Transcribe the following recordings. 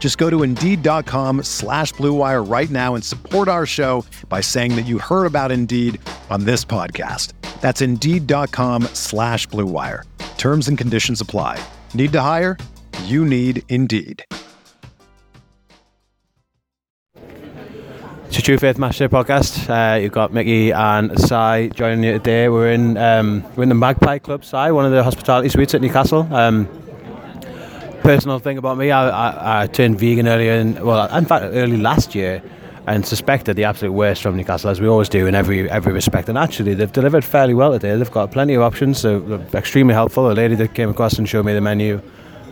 Just go to Indeed.com slash BlueWire right now and support our show by saying that you heard about Indeed on this podcast. That's Indeed.com slash BlueWire. Terms and conditions apply. Need to hire? You need Indeed. It's your True Faith Matchday podcast. Uh, you've got Mickey and Sai joining you today. We're in um, we're in the Magpie Club, Sai, one of the hospitality suites at Newcastle. Um, personal thing about me, I, I, I turned vegan earlier, in, well, in fact, early last year, and suspected the absolute worst from Newcastle, as we always do in every every respect. And actually, they've delivered fairly well today. They've got plenty of options, so they're extremely helpful. A lady that came across and showed me the menu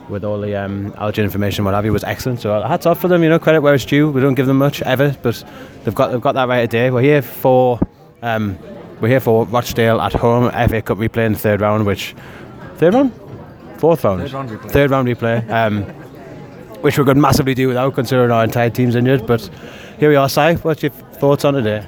with all the um, allergen information, what have you, was excellent. So hats off for them. You know, credit where it's due. We don't give them much ever, but they've got they've got that right today. We're here for um, we're here for Rochdale at home FA Cup replay in the third round, which third round, fourth round, Third round replay. third round replay. Um, which we could massively do without, considering our entire team's injured. But here we are, Si. What's your thoughts on today?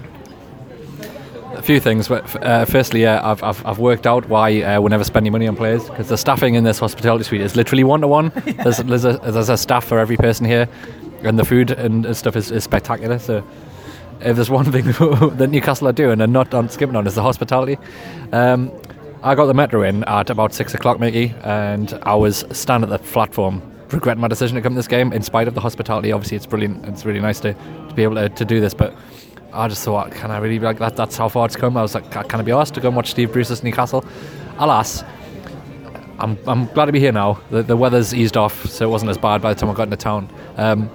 A few things. But uh, firstly, uh, I've, I've, I've worked out why uh, we never spend any money on players because the staffing in this hospitality suite is literally one to one. There's there's a there's a staff for every person here, and the food and and stuff is, is spectacular. So. If there's one thing that Newcastle are doing and not on skipping on is the hospitality. Um, I got the metro in at about six o'clock, Mickey, and I was standing at the platform regretting my decision to come to this game in spite of the hospitality. Obviously, it's brilliant. It's really nice to, to be able to, to do this, but I just thought, can I really be like that? That's how far it's come. I was like, can I be asked to go and watch Steve Bruce's Newcastle? Alas, I'm, I'm glad to be here now. The, the weather's eased off, so it wasn't as bad by the time I got into town. Um,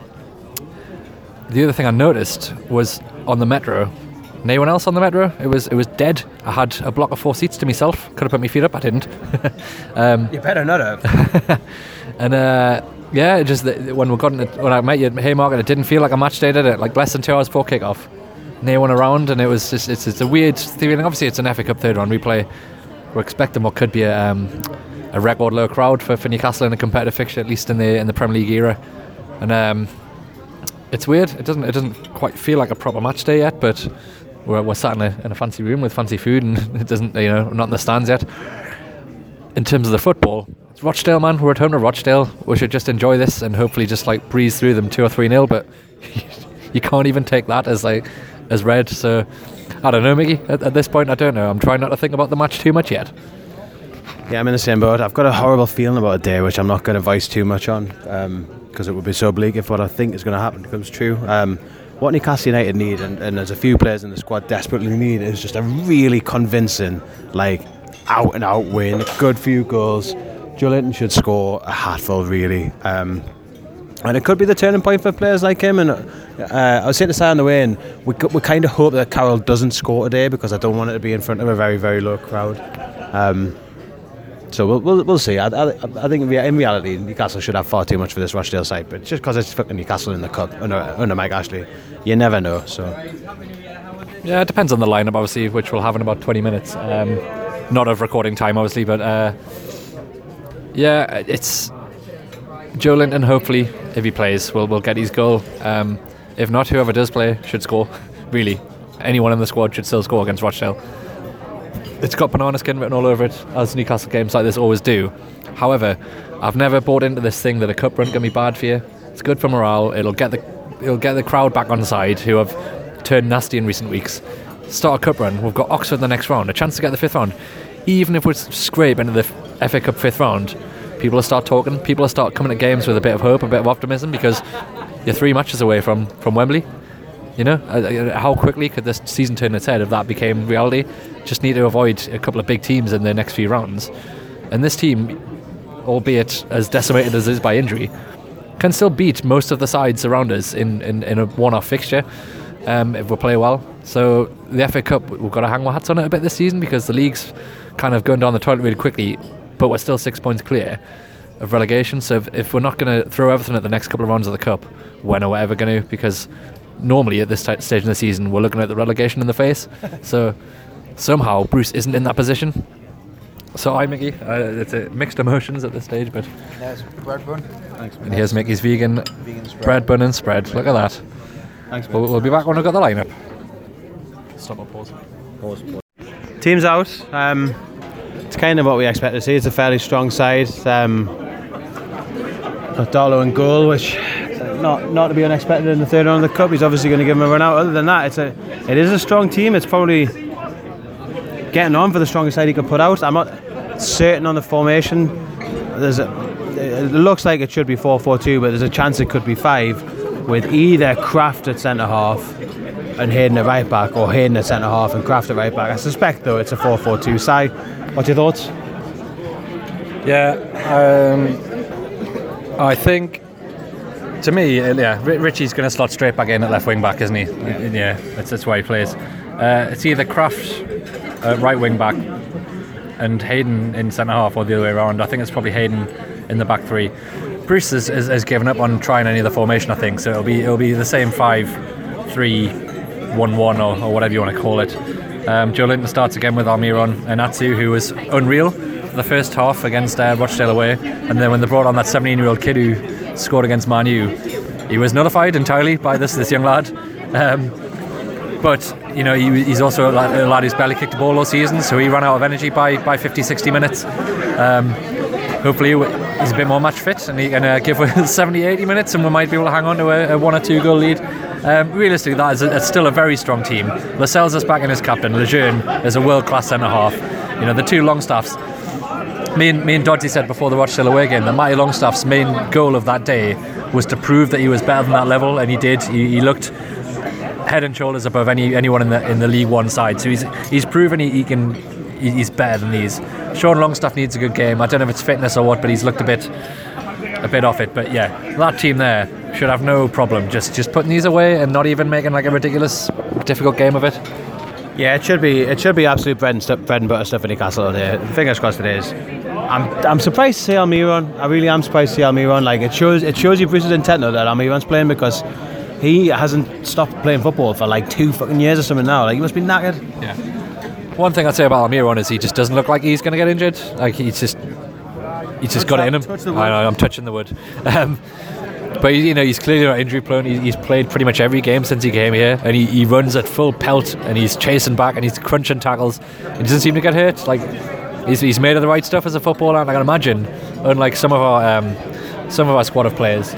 the other thing I noticed was on the metro. And Anyone else on the metro? It was it was dead. I had a block of four seats to myself. Could have put my feet up. I didn't. um, You better not have. and uh, yeah, just when we got in the, when I met you at Haymarket, it didn't feel like a match day, did it? Like less than two hours before kickoff, no one around, and it was just it's, it's a weird feeling. Obviously, it's an FA Cup third round replay. We're expecting what could be a, um, a record low crowd for, for Newcastle in a competitive fixture, at least in the in the Premier League era, and um, it's weird. It doesn't it doesn't quite feel like a proper match day yet, but we're, we're sat in a, in a fancy room with fancy food, and it doesn't you know not in the stands yet. In terms of the football, it's Rochdale, man. We're at home to Rochdale. We should just enjoy this and hopefully just like breeze through them two or three nil. But you can't even take that as like as red. So I don't know, Mickey. At, at this point, I don't know. I'm trying not to think about the match too much yet. Yeah, I'm in the same boat. I've got a horrible feeling about a day, which I'm not going to voice too much on, because it would be so bleak if what I think is going to happen comes true. Um, what Newcastle United need, and, and there's a few players in the squad desperately need, is just a really convincing, like, out and out win, good few goals. Linton should score a hatful, really. Um, and it could be the turning point for players like him. And uh, I was saying to say on the way in, we, we kind of hope that Carroll doesn't score today because I don't want it to be in front of a very, very low crowd. Um, so we'll, we'll, we'll see. I, I, I think in reality, Newcastle should have far too much for this Rochdale side, but just because it's fucking Newcastle in the cup under, under Mike Ashley, you never know. So Yeah, it depends on the lineup, obviously, which we'll have in about 20 minutes. Um, not of recording time, obviously, but uh, yeah, it's Joelinton. Hopefully, if he plays, will will get his goal. Um, if not, whoever does play should score. Really, anyone in the squad should still score against Rochdale. It's got banana skin written all over it, as Newcastle games like this always do. However, I've never bought into this thing that a cup run can be bad for you. It's good for morale. It'll get the it'll get the crowd back on side who have turned nasty in recent weeks. Start a cup run. We've got Oxford in the next round, a chance to get the fifth round. Even if we scrape into the FA Cup fifth round, people will start talking. People will start coming to games with a bit of hope, a bit of optimism because you're three matches away from from Wembley. You know, uh, uh, how quickly could this season turn its head if that became reality? Just need to avoid a couple of big teams in the next few rounds. And this team, albeit as decimated as it is by injury, can still beat most of the sides around us in, in, in a one off fixture um, if we play well. So the FA Cup, we've got to hang our hats on it a bit this season because the league's kind of going down the toilet really quickly, but we're still six points clear of relegation. So if, if we're not going to throw everything at the next couple of rounds of the Cup, when are we ever going to? Because normally at this t- stage in the season, we're looking at the relegation in the face. so somehow Bruce isn't in that position. So I, Mickey, uh, it's a mixed emotions at this stage, but There's bread bun. Thanks, and here's Mickey's vegan Vegan spread. bread bun and spread. Look at that. Thanks, We'll, we'll be back when I've got the lineup. Stop or pause. Pause. Team's out. Um, it's kind of what we expect to see. It's a fairly strong side. Um, got Darlow in goal, which not not to be unexpected in the third round of the cup. He's obviously going to give him a run out. Other than that, it's a it is a strong team. It's probably getting on for the strongest side he could put out. I'm not certain on the formation. There's a, it looks like it should be 4-4-2, but there's a chance it could be five, with either Krafth at centre half and Hayden at right back, or Hayden at centre half and Krafth at right back. I suspect though it's a 4-4-2 side. What's your thoughts? Yeah, um, I think to me, uh, yeah, Ritchie's going to slot straight back in at left wing back, isn't he? Yeah, that's, that's why he plays. Uh, it's either Krafth at right wing back and Hayden in centre half, or the other way around. I think it's probably Hayden in the back three. Bruce has, has, has given up on trying any of the formation, I think. So it'll be it'll be the same five, three, one, one, or, or whatever you want to call it. Um, Joelinton starts again with Almiron and Atsu, who was unreal for the first half against uh, Rochdale away, and then when they brought on that 17-year-old kid who scored against Manu, he was nullified entirely by this this young lad. Um, but you know he, he's also a lad, a lad who's barely kicked a ball all season, so he ran out of energy by, by 50, 60 minutes. Um, hopefully he's a bit more match fit and he can uh, give us 70, 80 minutes, and we might be able to hang on to a, a one or two goal lead. Um, realistically, that is a, still a very strong team. Lascelles is back in as captain. Lejeune is a world class centre half. You know the two Longstaffs. Me and, me and Dodgy said before the Rochdale away game that Matty Longstaff's main goal of that day was to prove that he was better than that level, and he did. He, he looked head and shoulders above any anyone in the in the League One side. So he's he's proven he, he can he- he's better than these. Sean Longstaff needs a good game. I don't know if it's fitness or what, but he's looked a bit a bit off it. But yeah, that team there should have no problem just just putting these away and not even making like a ridiculous difficult game of it. Yeah, it should be it should be absolute bread and, stuff, bread and butter stuff in Newcastle today. Fingers crossed it is. I'm, I'm surprised to see Almiron. I really am surprised to see Almiron. Like it shows it shows you Bruce's intent though that Almiron's playing because he hasn't stopped playing football for like two fucking years or something now. Like he must be knackered. Yeah. One thing I'd say about Almiron is he just doesn't look like he's going to get injured. Like he's just he's just got it in him. I know, I'm touching the wood. Um, but you know he's clearly not injury prone. He's played pretty much every game since he came here, and he, he runs at full pelt, and he's chasing back, and he's crunching tackles. He doesn't seem to get hurt. Like he's, he's made of the right stuff as a footballer, and I can imagine, unlike some of our um, some of our squad of players,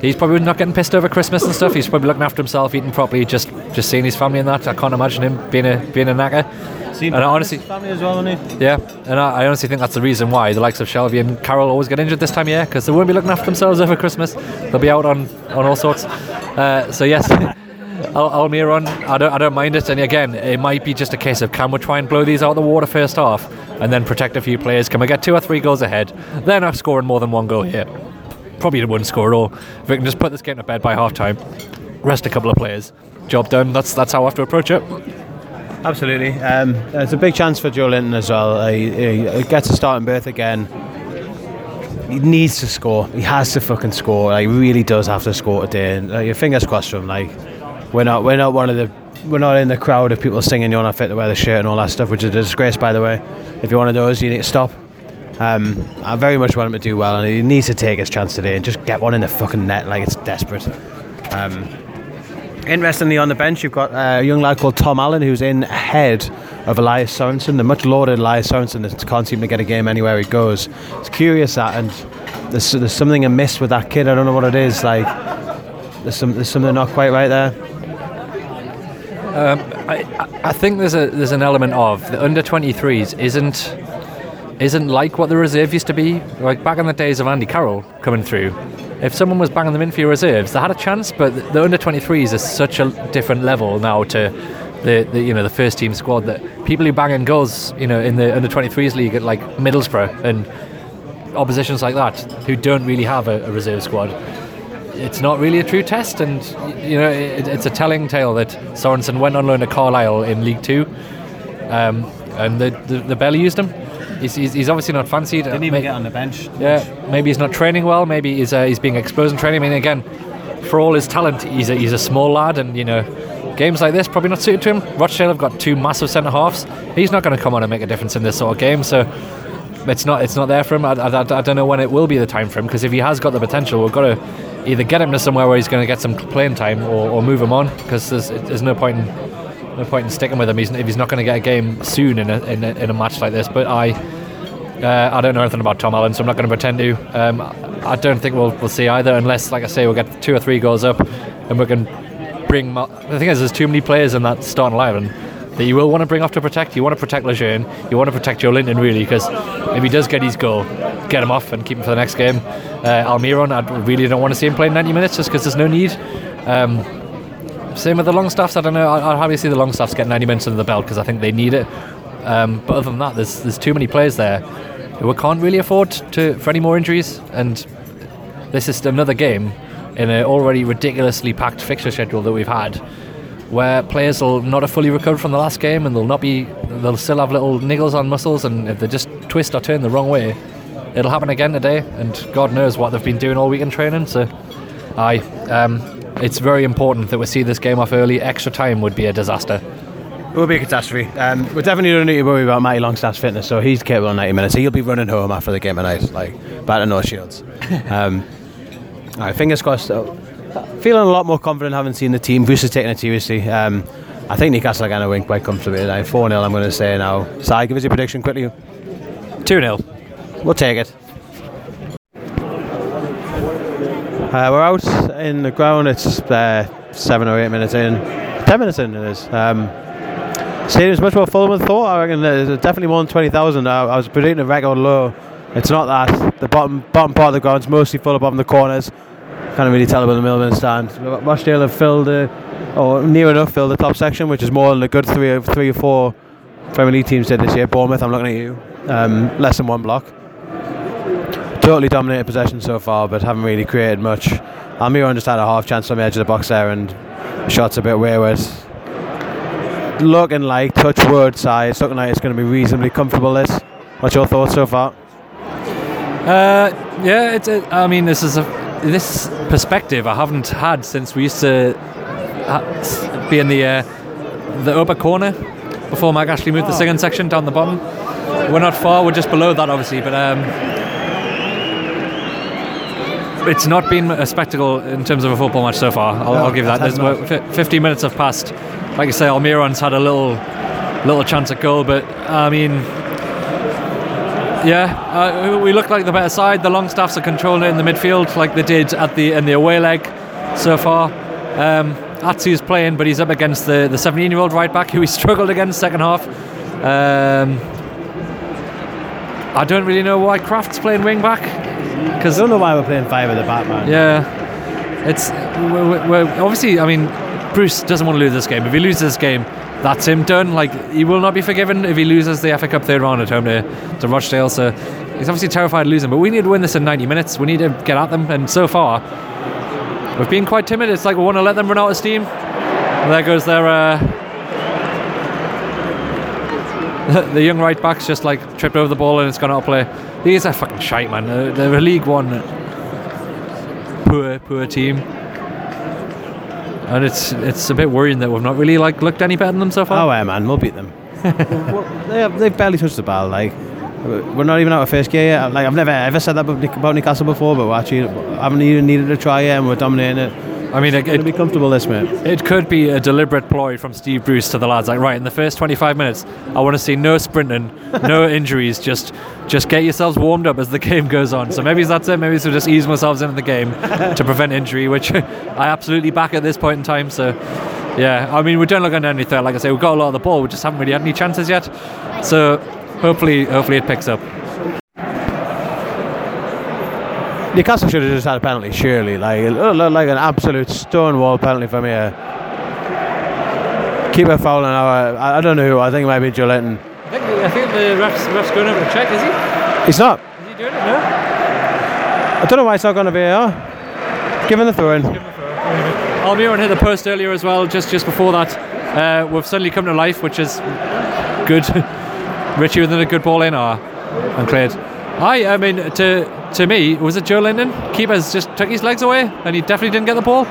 he's probably not getting pissed over Christmas and stuff. He's probably looking after himself, eating properly, just just seeing his family and that. I can't imagine him being a being a knacker. Seen And I honestly- family as well, hasn't? Yeah, and I, I honestly think that's the reason why the likes of Shelvey and Carroll always get injured this time of year because they won't be looking after themselves over Christmas. They'll be out on, on all sorts. Uh, so yes, Al- Almiron, I don't I don't mind it. And again, it might be just a case of can we try and blow these out of the water first half and then protect a few players? Can we get two or three goals ahead? They're not scoring more than one goal here. Probably wouldn't score at all. If we can just put this game to bed by half time, rest a couple of players, job done. That's that's how I have to approach it. Absolutely. Um, it's a big chance for Joelinton as well. He, he, he gets a starting berth again. He needs to score. He has to fucking score. Like, he really does have to score today. And uh, your fingers crossed for him. Like, we're not, we're not one of the, we're not in the crowd of people singing "You're not fit to wear the shirt" and all that stuff, which is a disgrace, by the way. If you're one of those, you need to stop. Um, I very much want him to do well, and he needs to take his chance today and just get one in the fucking net. Like it's desperate. Um, Interestingly, on the bench, you've got a young lad called Tom Allan who's in ahead of Elias Sorensen, the much lauded Elias Sorensen that can't seem to get a game anywhere he goes. It's curious that, and there's, there's something amiss with that kid. I don't know what it is. Like, there's, some, there's something not quite right there. I, I- I think there's a there's an element of the under 23s isn't isn't like what the reserve used to be. Like back in the days of Andy Carroll coming through, if someone was banging them in for your reserves, they had a chance. But the under 23s is such a different level now to the, the you know the first team squad that people who bang in goals, you know, in the under 23s league at like Middlesbrough and oppositions like that who don't really have a, a reserve squad. It's not really a true test, and you know it, it's a telling tale that Sorensen went on loan to Carlisle in League Two, um, and they, they, they used him. He's, he's, he's, obviously not fancied. Didn't even get on the bench. Yeah, maybe he's not training well. Maybe he's uh, he's being exposed in training. I mean, again, for all his talent, he's a, he's a small lad, and you know, games like this probably not suited to him. Rochdale have got two massive centre halves. He's not going to come on and make a difference in this sort of game. So it's not it's not there for him. I, I, I don't know when it will be the time for him because if he has got the potential, we've got to either get him to somewhere where he's going to get some playing time or, or move him on because there's, there's no point in no point in sticking with him he's, if he's not going to get a game soon in a, in a, in a match like this. But I uh, I don't know anything about Tom Allan, so I'm not going to pretend to. Um, I don't think we'll, we'll see either, unless, like I say, we'll get two or three goals up and we can bring. The thing is, there's too many players in that starting eleven that you will want to bring off to protect. You want to protect Lejeune, you want to protect Joelinton, really, because if he does get his goal, get him off and keep him for the next game. Uh, Almiron, I really don't want to see him play 90 minutes just because there's no need. Um, same with the long Longstaffs. I don't know. I'd happy to see the long Longstaffs get 90 minutes under the belt because I think they need it. Um, but other than that, there's there's too many players there who can't really afford to for any more injuries. And this is another game in an already ridiculously packed fixture schedule that we've had, where players will not have fully recovered from the last game and they'll not be they'll still have little niggles on muscles, and if they just twist or turn the wrong way, it'll happen again today. And God knows what they've been doing all week in training. So, I. Um, it's very important that we see this game off early. Extra time would be a disaster. It would be a catastrophe. Um, we definitely don't need to worry about Matty Longstaff's fitness, so he's capable of 90 minutes. He'll be running home after the game tonight, like back to North Shields. Um, all right, fingers crossed. Uh, feeling a lot more confident having seen the team. Bruce is taking it seriously. Um, I think Newcastle are going to win quite comfortably tonight. 4 0, I'm going to say now. Si, give us your prediction quickly. 2 0. We'll take it. Uh, we're out in the ground. It's uh, seven or eight minutes in. Ten minutes in, it is. Um, stadium's much more full than thought. I reckon there's definitely more than 20,000. I, I, was predicting a record low. It's not that. The bottom bottom part of the ground's mostly full above the corners. Can't really tell about the middle of the stand. Rochdale have filled, uh, or near enough filled the top section, which is more than a good three, three or four Premier League teams did this year. Bournemouth, I'm looking at you. Um, less than one block totally dominated possession so far, but haven't really created much. Almiron just had a half chance on the edge of the box there, and shots a bit wayward. Looking like touch wood side, it's looking like it's going to be reasonably comfortable. This, what's your thoughts so far? Uh, yeah, it's. A, I mean, this is a this perspective I haven't had since we used to be in the uh, the upper corner before Mike Ashley moved oh. the second section down the bottom. We're not far; we're just below that, obviously, but. Um, it's not been a spectacle in terms of a football match so far. I'll, no, I'll give that. There's about 50 minutes have passed. Like I say, Almiron's had a little little chance at goal, but I mean, yeah, uh, we look like the better side. The long staffs are controlling it in the midfield, like they did at the in the away leg so far. Um, Atsu's playing, but he's up against the the 17 year old right back who he struggled against second half. Um, I don't really know why Krafth's playing wing back. Because I don't know why we're playing five at the Batman. Yeah, it's we're, we're, obviously. I mean, Bruce doesn't want to lose this game. If he loses this game, that's him done. Like he will not be forgiven if he loses the FA Cup third round at home to, to Rochdale. So he's obviously terrified of losing. But we need to win this in 90 minutes. We need to get at them. And so far, we've been quite timid. It's like we want to let them run out of steam. And there goes their. Uh, the young right back's just like tripped over the ball and it's gone out of play. He's a fucking shite, man. They're, they're a League One poor, poor team, and it's it's a bit worrying that we've not really like looked any better than them so far. Oh, yeah, man, we'll beat them. well, they have, they've barely touched the ball. Like we're not even out of first gear yet. Like I've never ever said that about Newcastle before, but we actually haven't even needed to try yet, and we're dominating it. I mean, it, it, be comfortable this mate. It could be a deliberate ploy from Steve Bruce to the lads. Like, right in the first 25 minutes, I want to see no sprinting, no injuries. Just, just get yourselves warmed up as the game goes on. So maybe that's it. Maybe we'll just ease ourselves into the game to prevent injury, which I absolutely back at this point in time. So, yeah, I mean, we don't look under any threat. Like I say, we've got a lot of the ball. We just haven't really had any chances yet. So, hopefully, hopefully it picks up. Newcastle should have just had a penalty, surely. Like it looked like an absolute stonewall penalty from here. Keeper fouling now. I, I don't know who. I think it might be Joelinton. I think, I think the ref's, ref's going over to check, is he? He's not. Is he doing it? No? I don't know why it's not going to be VAR. Give him the throw in. Almiron hit the post earlier as well, just just before that. Uh, we've suddenly come to life, which is good. Ritchie with a good ball in, ah, and cleared. I, I mean, to to me, was it Joelinton? Keepers just took his legs away, and he definitely didn't get the ball,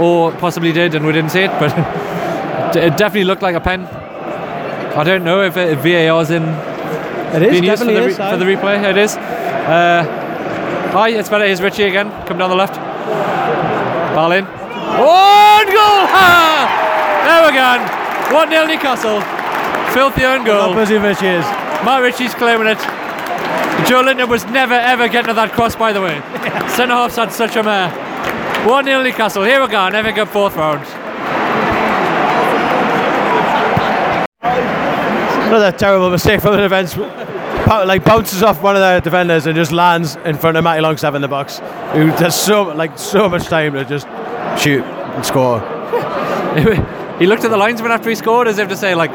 or possibly did, and we didn't see it. But it definitely looked like a pen. I don't know if, it, if VAR's in It is being used for definitely the, is, for the replay. It is. Uh, aye, it's better. Here's Ritchie again. Come down the left. Ball in. One goal! Ha! There we go. 1 0 Newcastle. Filthy own How goal. busy Rich is. Matt Ritchie's claiming it. Joelinton was never ever getting to that cross, by the way. Centre half's had such a mare. 1 0 Newcastle. Here we go. Never got fourth round. Another terrible mistake from the defence. Like bounces off one of the defenders and just lands in front of Matty Longstaff in the box. Who has so like so much time to just shoot and score. he looked at the linesman after he scored as if to say, like,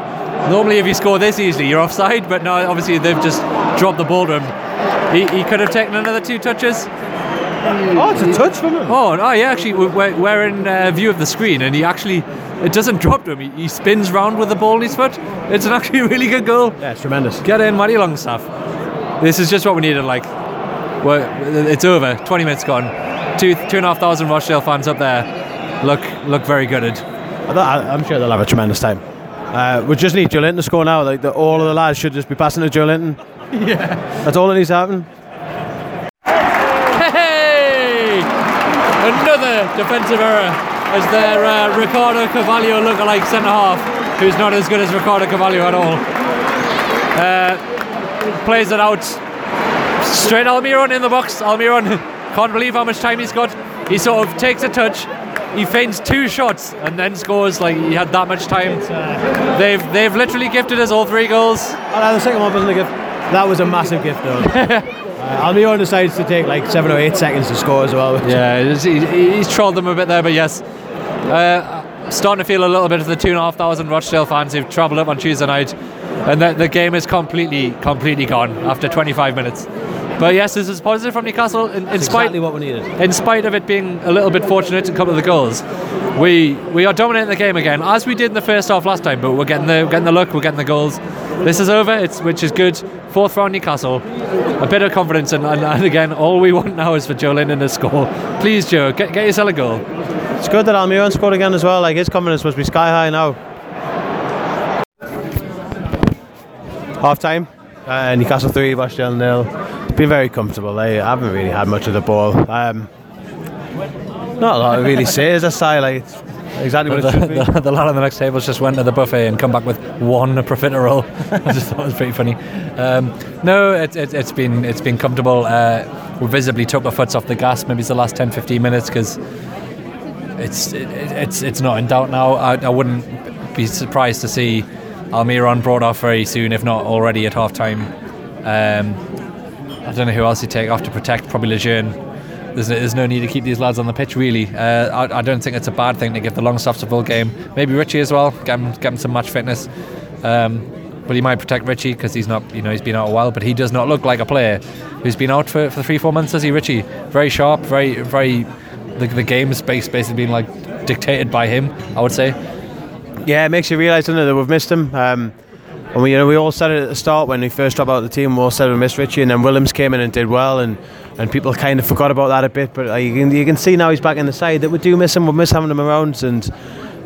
normally if you score this easily, you're offside, but no, obviously they've just dropped the ball to him. He, he could have taken another two touches. Oh, it's a touch from him. Oh, no, yeah, actually, we're, we're in uh, view of the screen, and he actually, it doesn't drop to him. He, he spins round with the ball in his foot. It's an actually really good goal. Yeah, it's tremendous. Get in, Matty Longstaff. This is just what we needed. Like, well, it's over. 20 minutes gone. Two, two and a half thousand Rochdale fans up there. Look, look very gutted. I'm sure they'll have a tremendous time. Uh, we just need Joelinton to score now. Like the, all of the lads should just be passing to Joelinton. Yeah, that's all that needs to happen. Hey! Another defensive error as their uh, Ricardo Carvalho look-alike centre half, who's not as good as Ricardo Carvalho at all. Uh, plays it out straight Almiron in the box. Almiron can't believe how much time he's got. He sort of takes a touch. He feints two shots and then scores like he had that much time. They've they've literally gifted us all three goals. Oh, no, the second one wasn't a gift. That was a massive gift, though. uh, Almiron decides to take like seven or eight seconds to score as well. Yeah, he, he's trolled them a bit there, but yes. Uh, starting to feel a little bit of the two and a half thousand Rochdale fans who've travelled up on Tuesday night, and the, the game is completely, completely gone after 25 minutes. But yes, this is positive from Newcastle. In, in spite, exactly what we needed. in spite of it being a little bit fortunate to come with the goals, we we are dominating the game again, as we did in the first half last time. But we're getting the we're getting the look, we're getting the goals. This is over, it's which is good. Fourth round Newcastle, a bit of confidence, and, and, and again, all we want now is for Joelinton to score. Please, Joe, get, get yourself a goal. It's good that Almiron scored again as well. Like his confidence must be sky high now. Half time, uh, Newcastle three, Rochdale nil. Been very comfortable. They haven't really had much of the ball. Um, not a lot to really say as a side. Like exactly what The, it should be. the, the lad on the next table just went to the buffet and come back with one profiterole. I just thought it was pretty funny. Um, no, it, it, it's been it's been comfortable. Uh, we visibly took our foots off the gas. Maybe it's the last 10, 15 minutes because it's it, it's it's not in doubt now. I, I wouldn't be surprised to see Almiron brought off very soon, if not already at half time. Um, I don't know who else you take off to protect. Probably Lejeune. There's no, there's no need to keep these lads on the pitch, really. Uh, I, I don't think it's a bad thing to give the Longstaffs a full game. Maybe Ritchie as well, get him, get him some match fitness. Um, but he might protect Ritchie because he's not, you know, he's been out a while. But he does not look like a player who's been out for, for three, four months, does he, Ritchie? Very sharp, very, very. The, the game's base basically being like dictated by him, I would say. Yeah, it makes you realise, doesn't it, that we've missed him. Um, and we, you know, we all said it at the start when he first dropped out of the team. We all said we missed Ritchie, and then Williams came in and did well, and, and people kind of forgot about that a bit. But you can you can see now he's back in the side that we do miss him. We miss having him around, and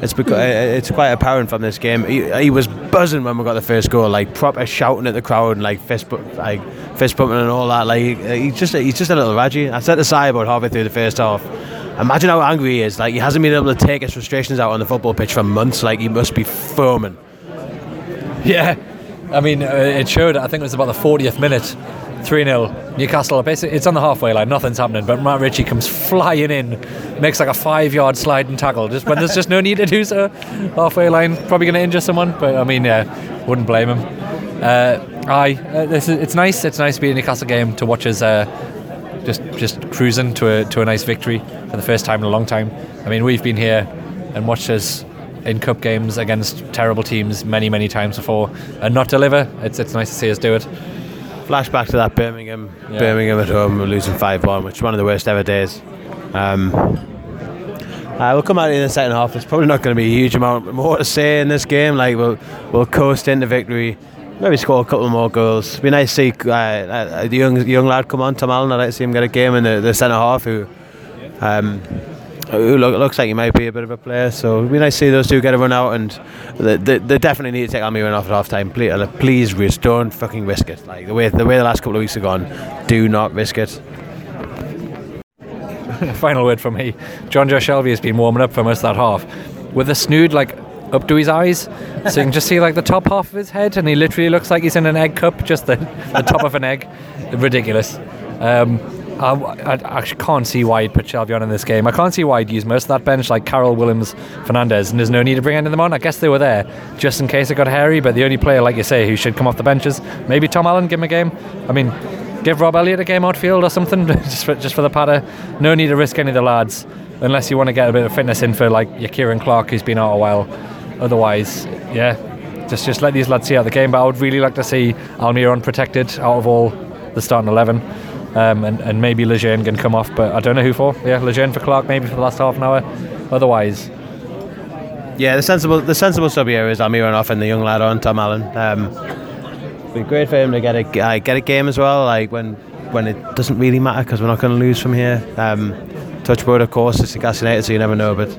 it's because it's quite apparent from this game. He, he was buzzing when we got the first goal, like proper shouting at the crowd, and like fist bu- like fist pumping and all that. Like he's just he's just a little raggy. I said to Si about halfway through the first half. Imagine how angry he is. Like he hasn't been able to take his frustrations out on the football pitch for months. Like he must be foaming. Yeah, I mean, uh, it showed. I think it was about the 40th minute, 3 0. Newcastle, basically, it's on the halfway line, nothing's happening. But Matt Ritchie comes flying in, makes like a five yard slide and tackle, just when there's just no need to do so. Halfway line, probably going to injure someone, but I mean, yeah, wouldn't blame him. Uh, aye, uh, this is, it's nice. It's nice to be in a Newcastle game to watch us. Uh, just just cruising to a to a nice victory for the first time in a long time. I mean, we've been here and watched us in cup games against terrible teams many many times before and not deliver. It's it's nice to see us do it. Flashback to that Birmingham, Yeah. Birmingham at home, losing five one, which is one of the worst ever days. Um, uh, we'll come out in the second half. There's probably not going to be a huge amount more to say in this game. Like we'll we'll coast into victory. Maybe score a couple more goals. It'd be nice to see uh, uh, the young young lad come on, Tom Allan. I'd like to see him get a game in the, the centre half. Who um, who look, looks like he might be a bit of a player. So it'd be nice to see those two get a run out, and they, they, they definitely need to take Almiron off at half time. Please, please, risk, don't fucking risk it. Like the way the way the last couple of weeks have gone, do not risk it. Final word from me. Jonjo Shelvey has been warming up for most that half with a snood like up to his eyes, so you can just see like the top half of his head, and he literally looks like he's in an egg cup, just the, the top of an egg. Ridiculous. Um, I, I actually can't see why he'd put Shelvey on in this game. I can't see why he'd use most of that bench like Carroll Williams, Fernandez, and there's no need to bring any of them on. I guess they were there just in case it got hairy, but the only player, like you say, who should come off the benches, maybe Tom Allan, give him a game. I mean, give Rob Elliot a game outfield or something, just for, just for the patter. No need to risk any of the lads, unless you want to get a bit of fitness in for like your Ciaran Clark, who's been out a while. Otherwise, yeah, just just let these lads see out the game. But I would really like to see Almiron protected out of all the starting eleven. Um, and, and maybe Lejeune can come off, but I don't know who for. Yeah, Lejeune for Clark maybe for the last half an hour. Otherwise, Yeah, the sensible the sensible sub here is off and the young lad on Tom Allan. Um, be great for him to get a uh, get a game as well. Like when when it doesn't really matter because we're not going to lose from here. Um, touch wood, of course, it's Newcastle United, so you never know. But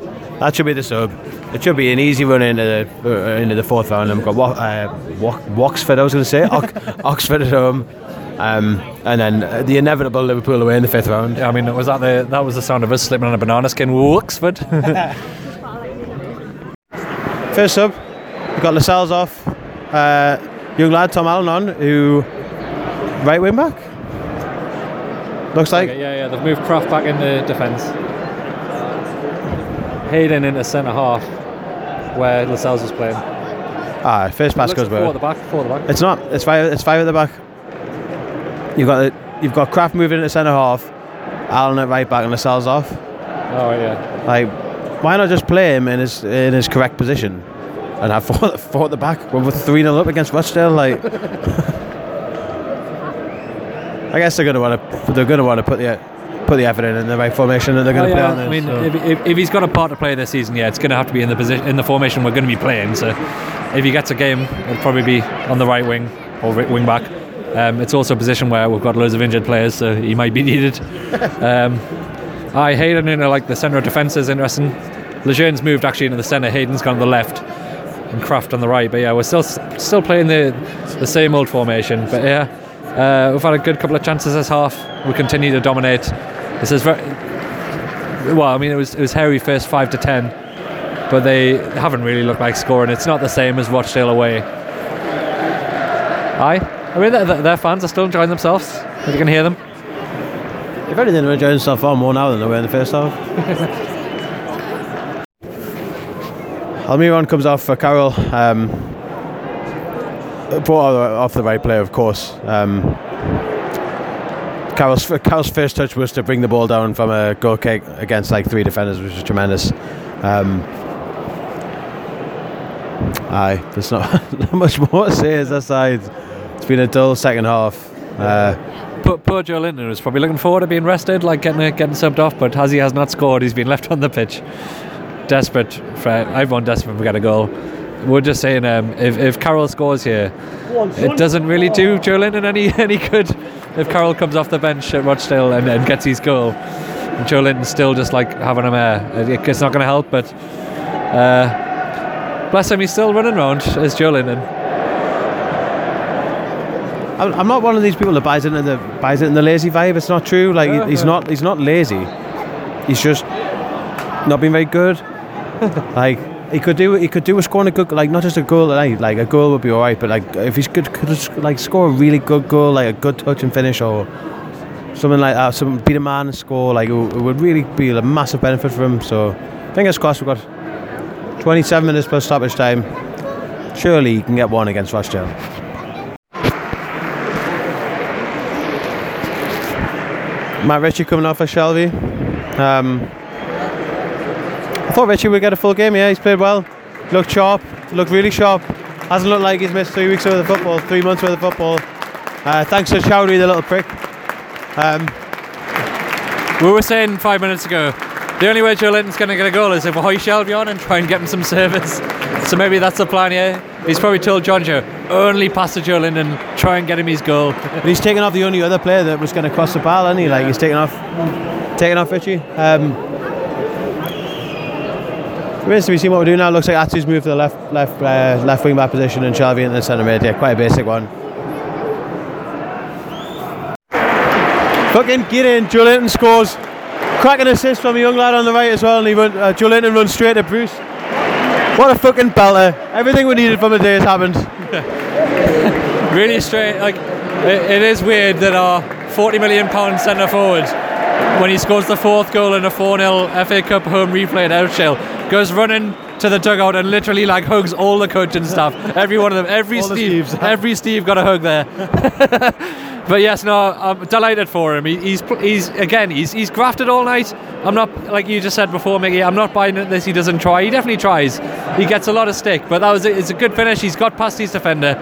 that should be the sub. It should be an easy run into the uh, into the fourth round. And we've got Wa- uh, Wa- Oxford. I was going to say Ox- Oxford at home, um, and then uh, the inevitable Liverpool away in the fifth round. I mean, was that the that was the sound of us slipping on a banana skin? Oxford. First sub, we've got Lascelles off. Uh, young lad Tom Allan on, who right wing back. Looks like yeah, yeah, they've moved Krafth back in the defence. Hayden into centre half, where Lascelles was playing. ah first pass goes Four at the back, four at the back. It's not. It's five. It's five at the back. You've got. You've got Krafth moving into centre half, Allan at right back, and Lascelles off. Oh yeah. Like, why not just play him in his in his correct position, and have four, four at the back? We're three 0 up against Rochdale. Like, I guess they're gonna want to. They're gonna want to put the put the effort in in the right formation that they're Oh, gonna play on. This, I mean, so. if, if, if he's got a part to play this season, yeah, it's going to have to be in the position in the formation we're going to be playing. So, if he gets a game, it'll probably be on the right wing or wing back. Um, it's also a position where we've got loads of injured players, so he might be needed. um, I Hayden in like the centre of defence is interesting. Lejeune's moved actually into the centre. Hayden's gone to the left, and Krafth on the right. But yeah, we're still still playing the the same old formation. But yeah, uh, we've had a good couple of chances this half. We continue to dominate. This is very well. I mean, it was it was hairy first five to ten, but they haven't really looked like scoring. It's not the same as Rochdale away. Aye, I mean their, their fans are still enjoying themselves. If you can hear them. If anything, they're enjoying themselves far more now than they were in the first half. Almiron comes off for Carroll. Um, brought off the right player, of course. Um, Carroll's, Carroll's first touch was to bring the ball down from a goal kick against like three defenders, which was tremendous. Um, aye, there's not, not much more to say as that side. It's been a dull second half. Uh, Poor, poor Joelinton was probably looking forward to being rested, like getting getting subbed off, but as he has not scored, he's been left on the pitch. Desperate for everyone, desperate to get a goal. We're just saying, um, if if Carroll scores here, it doesn't really do Joelinton any any good. If Carroll comes off the bench at Rochdale and, and gets his goal, and Joelinton's still just like having a mare. It- It's not going to help, but uh, bless him, he's still running around as Joelinton. I'm I'm not one of these people that buys into the buys into the lazy vibe. It's not true. Like Yeah, he's yeah. not he's not lazy. He's just not been very good. like he could do he could do a scoring a good like not just a goal like like a goal would be all right, but like if he's good could like score a really good goal like a good touch and finish or something like that. Something beat a man and score like it, would- it would really be a massive benefit for him. So fingers crossed. We've got 27 minutes plus stoppage time. Surely he can get one against Rochdale. Matt Ritchie coming off for Shelvey. Um, I thought Ritchie would get a full game. Yeah, he's played well. Looked sharp. Looked really sharp. Hasn't looked like he's missed three weeks worth of football, three months worth of football. Uh, thanks to Chowdhury, the little prick. Um, We were saying five minutes ago, the only way Joelinton's going to get a goal is if we hoist Shelvey on and try and get him some service. So maybe that's the plan, yeah. He's probably told Jonjo, only pass to Joelinton, try and get him his goal. But he's taken off the only other player that was going to cross the ball, isn't he? Like he's taken off, taken off Ritchie. Um, remains to be seen what we're doing now. Looks like Atsu's moved to the left, left, uh, left wing back position, and Shelvey into the centre mid. Yeah, quite a basic one. Fucking get in. Joelinton scores. Cracking assist from a young lad on the right as well, and he run, uh, Joelinton runs straight to Bruce. What a fucking belter! Everything we needed from the day has happened. really straight. Like it, it is weird that our 40 million pound centre forward, when he scores the fourth goal in a 4-0 FA Cup home replay at Elshell, goes running to the dugout and literally like hugs all the coaching staff. Every one of them, every All the Steve, Steves. every Steve got a hug there. but yes, no, I'm delighted for him. He, he's he's again he's he's grafted all night. I'm not like you just said before, Mickey. I'm not buying this. He doesn't try. He definitely tries. He gets a lot of stick, but that was it. It's a good finish. He's got past his defender.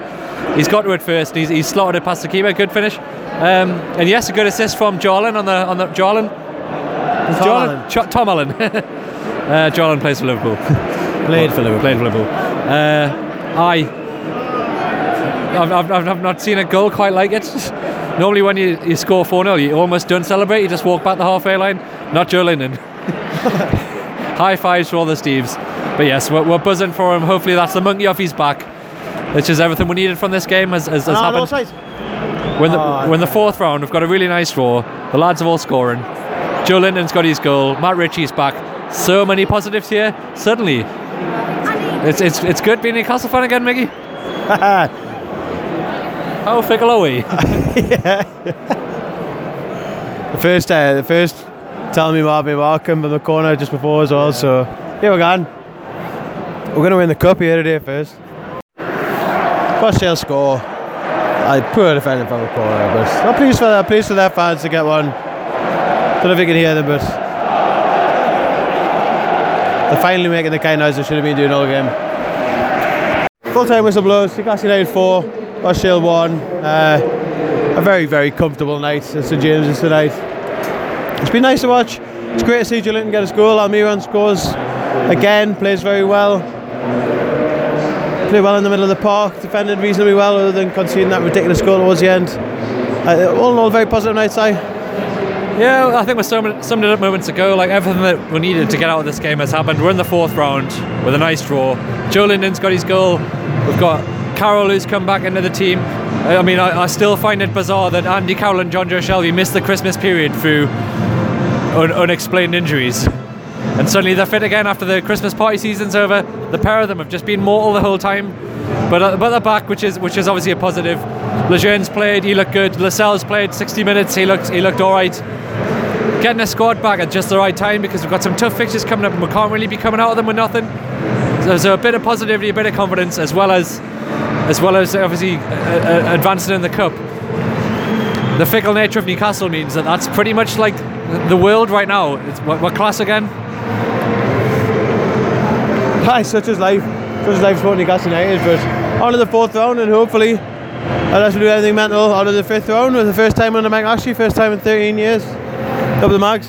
He's got to it first. He's, he's slotted it past the keeper. Good finish. Um, and yes, a good assist from Jarlin on the on the Jarlin. Tom Jarlin- Allen. Ch- Tom Allan. uh, Jarlin plays for Liverpool. Played for Liverpool. Played for Liverpool. Uh, I. I've, I've, I've- not seen a goal quite like it. Normally, when you, you score 4 0, you almost don't celebrate, you just walk back the halfway line. Not Joelinton. High fives for all the Steves. But yes, we're, we're buzzing for him. Hopefully, that's the monkey off his back, which is everything we needed from this game, has, has, has Ah, no, happened. offside. We're in, the, Oh, we're in the fourth round. We've got a really nice draw. The lads are all scoring. Joelinton's got his goal. Matt Ritchie's back. So many positives here. Suddenly, it's it's it's good being a Newcastle fan again, Mickey. How fickle are we? yeah. The first, uh, the first, tell me Marby Markham from the corner just before as well. So here we go. We're going to win the cup here today first. First sale score. I poor defending from the corner, but I'm pleased for that. Pleased for their fans to get one. Don't know if you can hear them, but they're finally making the kind of noise they should have been doing all game. Full time whistle blows. Newcastle United four, Rochdale one. Uh, a very, very comfortable night at St James's tonight. It's been nice to watch. It's great to see Linton get a goal. Almiron scores again, plays very well. Played well in the middle of the park, defended reasonably well, other than conceding that ridiculous goal towards the end. Uh, all in all, very positive night, Si. Yeah, I think we summed it up moments ago. Like everything that we needed to get out of this game has happened. We're in the fourth round with a nice draw. Joelinton's got his goal. We've got Carroll who's come back into the team. I mean, I, I still find it bizarre that Andy Carroll and Jonjo Shelvey missed the Christmas period through un- unexplained injuries. And suddenly they're fit again after the Christmas party season's over. The pair of them have just been mortal the whole time. But uh, but they're back, which is which is obviously a positive. Lejeune's played, he looked good. Lascelles played 60 minutes, he looked he looked all right getting a squad back at just the right time because we've got some tough fixtures coming up and we can't really be coming out of them with nothing. So there's a bit of positivity, a bit of confidence, as well as as well as obviously uh, uh, advancing in the cup. The fickle nature of Newcastle means that that's pretty much like the world right now. It's, we're, we're class again. Hi, such is life. Such is life for Newcastle United. But on to the fourth round, and hopefully, unless we do anything mental, on to the fifth round. For the first time under Mike Ashley, first time in 13 years. Up the mags.